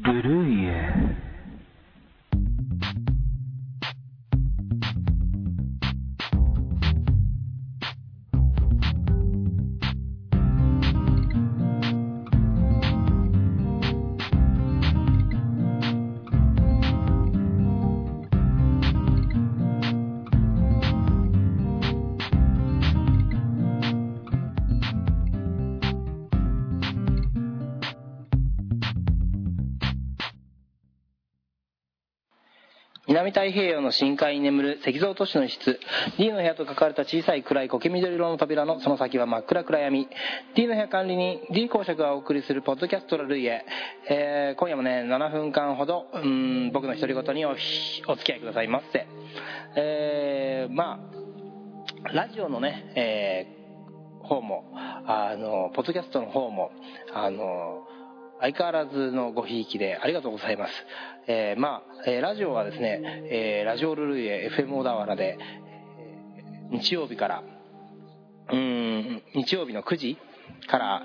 Guru 南太平洋の深海に眠る石像都市の一室。D の部屋と書かれた小さい暗い苔緑色の扉のその先は真っ暗暗闇。D の部屋管理人 D 公爵がお送りするポッドキャストラルイエ、えー今夜もね7分間ほどうん僕の独り言におお付き合いくださいませ。えーまあラジオのね、えー方もあのポッドキャストの方もあの相変わらずのごひいきでありがとうございます。えーまあ、えーラジオはですね、えーラジオルルイエ FM 小田原で、えー日曜日から、うん、日曜日の9時から、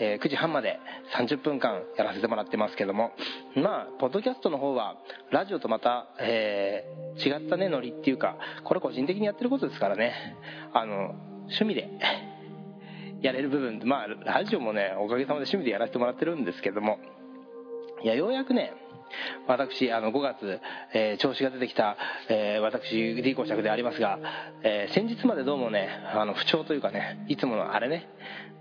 えー9時半まで30分間やらせてもらってますけども、まあ、ポッドキャストの方は、ラジオとまた、えー違ったね、ノリっていうか、これ個人的にやってることですからね、あの、趣味で、やれる部分まあラジオもねおかげさまで趣味でやらせてもらってるんですけども。いやようやくね私あの5月、えー調子が出てきた、えー私 D 公爵でありますが、えー先日までどうもねあの不調というかねいつものあれね。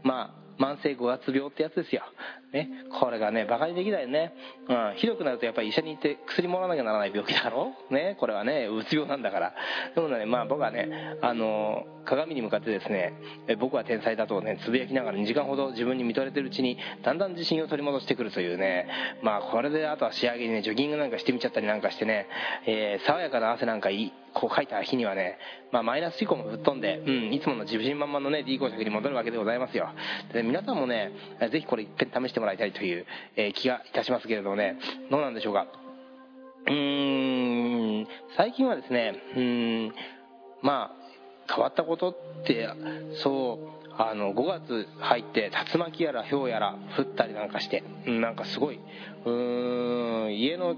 まあ慢性5月病ってやつですよ、ね、これがねバカにできないね、うん、ひどくなるとやっぱり医者に行って薬もらわなきゃならない病気だろ？ね。これはねうつ病なんだから。でもねまあ僕はねあの鏡に向かってですねえ僕は天才だとねつぶやきながら2時間ほど自分に見とれてるうちにだんだん自信を取り戻してくるというね。まあこれであとは仕上げにねジョギングなんかしてみちゃったりなんかしてね、えー爽やかな汗なんかいいこうかいた日にはね、まあ、マイナス思考も吹っ飛んで、うん、いつもの自信満々のね D 公爵に戻るわけでございますよ。で皆さんもねぜひこれ一遍試してもらいたいという、気がいたしますけれどもね。どうなんでしょうか。うーん最近はですねうんまあ変わったことってそうあの5月入って竜巻やら氷やら降ったりなんかしてなんかすごいうーん家の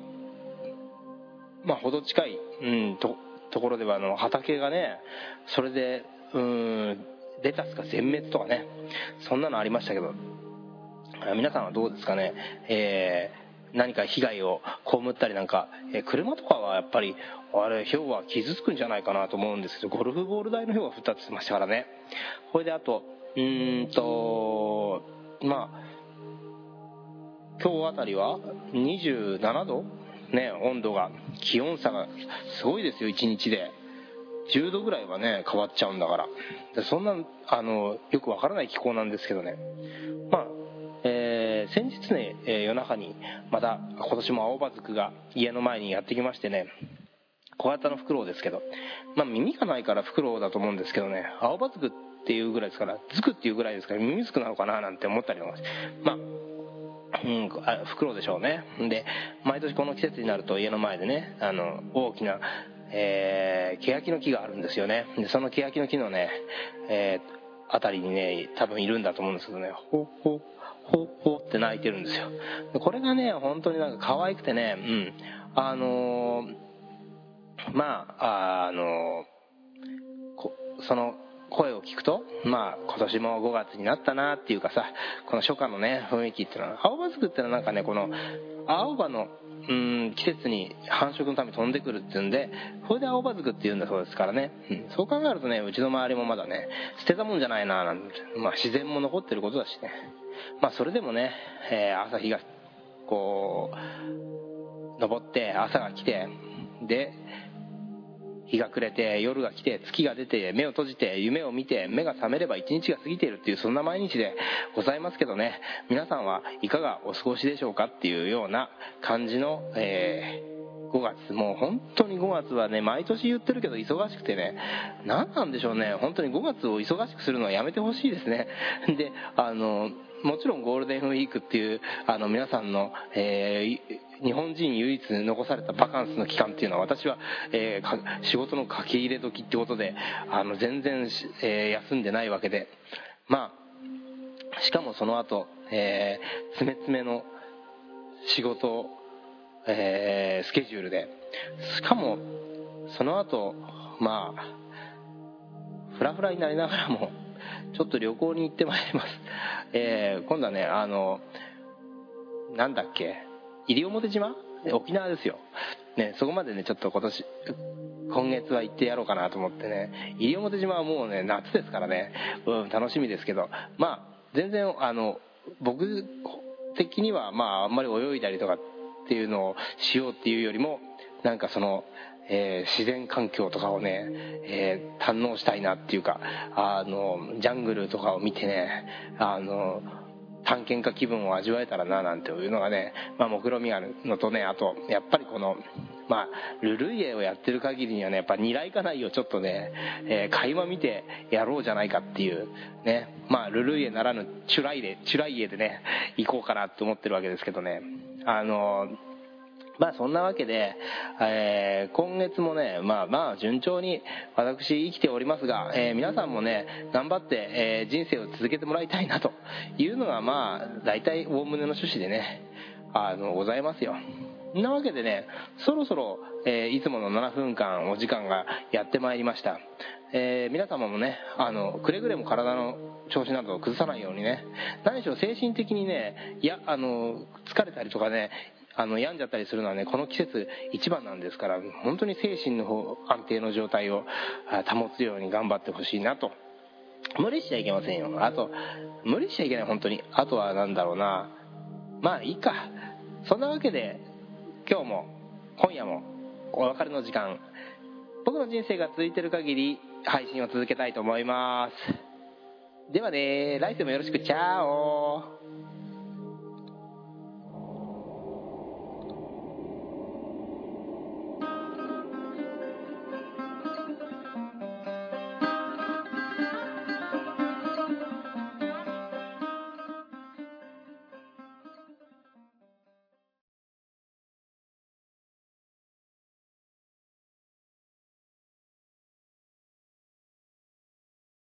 まあ程近い、うん、とところではあの畑がねそれでうーんレタスが全滅とかね。そんなのありましたけど。皆さんはどうですかね、えー何か被害を被ったりなんか、えー車とかはやっぱりあれ氷は傷つくんじゃないかなと思うんですけどゴルフボール台の氷が降ったって言ってましたからね。これであとうんとまあ今日あたりは27度ね温度が。気温差がすごいですよ1日で。10度ぐらいはね変わっちゃうんだから。でそんなあのよくわからない気候なんですけどね。まあえー先日ね、えー夜中にまた今年も青葉ズクが家の前にやってきましてね小型のフクロウですけどまあ耳がないからフクロウだと思うんですけどね青葉ズクっていうぐらいですからズクっていうぐらいですから耳ズクなのかななんて思ったりもまあうん、あフクロウでしょうね。で毎年この季節になると家の前でねあの大きな、えー、欅の木があるんですよね。でその欅の木のね、えー、あたりにね多分いるんだと思うんですけどね。ほほほほって鳴いてるんですよ。これがね本当になんか可愛くてねうん。あのーまああのーこその声を聞くとまあ今年も5月になったなっていうかさこの初夏のね雰囲気っていうのは青葉ズクってのはなんかねこの青葉のうん。季節に繁殖のために飛んでくるっていうんでそれで青葉ズクっていうんだそうですからね、うん。そう考えるとねうちの周りもまだね捨てたもんじゃないななんて、まあ、自然も残ってることだしね。まあそれでもね、えー朝日がこう登って朝が来てで日が暮れて夜が来て月が出て目を閉じて夢を見て目が覚めれば一日が過ぎているっていうそんな毎日でございますけどね。皆さんはいかがお過ごしでしょうかっていうような感じの、えー5月。もう本当に5月はね毎年言ってるけど忙しくてね。何なんでしょうね。本当に5月を忙しくするのはやめてほしいですね。であのもちろんゴールデンウィークっていうあの皆さんの、えー日本人唯一残されたバカンスの期間っていうのは私は、えー仕事の書き入れ時ってことであの全然、えー休んでないわけで。まあしかもその後、えー、詰め詰めの仕事、えー、スケジュールで。しかもその後まあフラフラになりながらもちょっと旅行に行ってまいります、えー、今度はねあのなんだっけ？西表島？沖縄ですよ、ね、そこまでねちょっと今年今月は行ってやろうかなと思ってね。西表島はもうね夏ですからね、うん、楽しみですけど。まあ全然あの僕的にはまああんまり泳いだりとかっていうのをしようっていうよりもなんかその、えー、自然環境とかをね、えー、堪能したいなっていうかあのジャングルとかを見てねあの探検家気分を味わえたらななんていうのがね、まあ、目論見があるのとねあとやっぱりこのまあルルイエをやってる限りにはねやっぱ二来家内をちょっとね、えー、垣間見てやろうじゃないかっていうね。まあルルイエならぬチュライエチュライエでね行こうかなって思ってるわけですけどね。あのまあそんなわけで、えー、今月もね、まあまあ順調に私生きておりますが、えー、皆さんもね、頑張って、えー、人生を続けてもらいたいなというのがまあ大体大胸の趣旨でね、あの、ございますよ。なわけでね、そろそろ、えいつもの7分間お時間がやってまいりました。え皆様もね、あの、くれぐれも体の調子などを崩さないようにね、何しろ精神的にね、いや、あの、疲れたりとかね、あの病んじゃったりするのはねこの季節一番なんですから本当に精神の方安定の状態を保つように頑張ってほしいなと。無理しちゃいけませんよ。あと無理しちゃいけない本当に。あとは何だろうな。まあいいか。そんなわけで今日も今夜もお別れの時間。僕の人生が続いてる限り配信を続けたいと思います。ではね来世もよろしく。チャオ。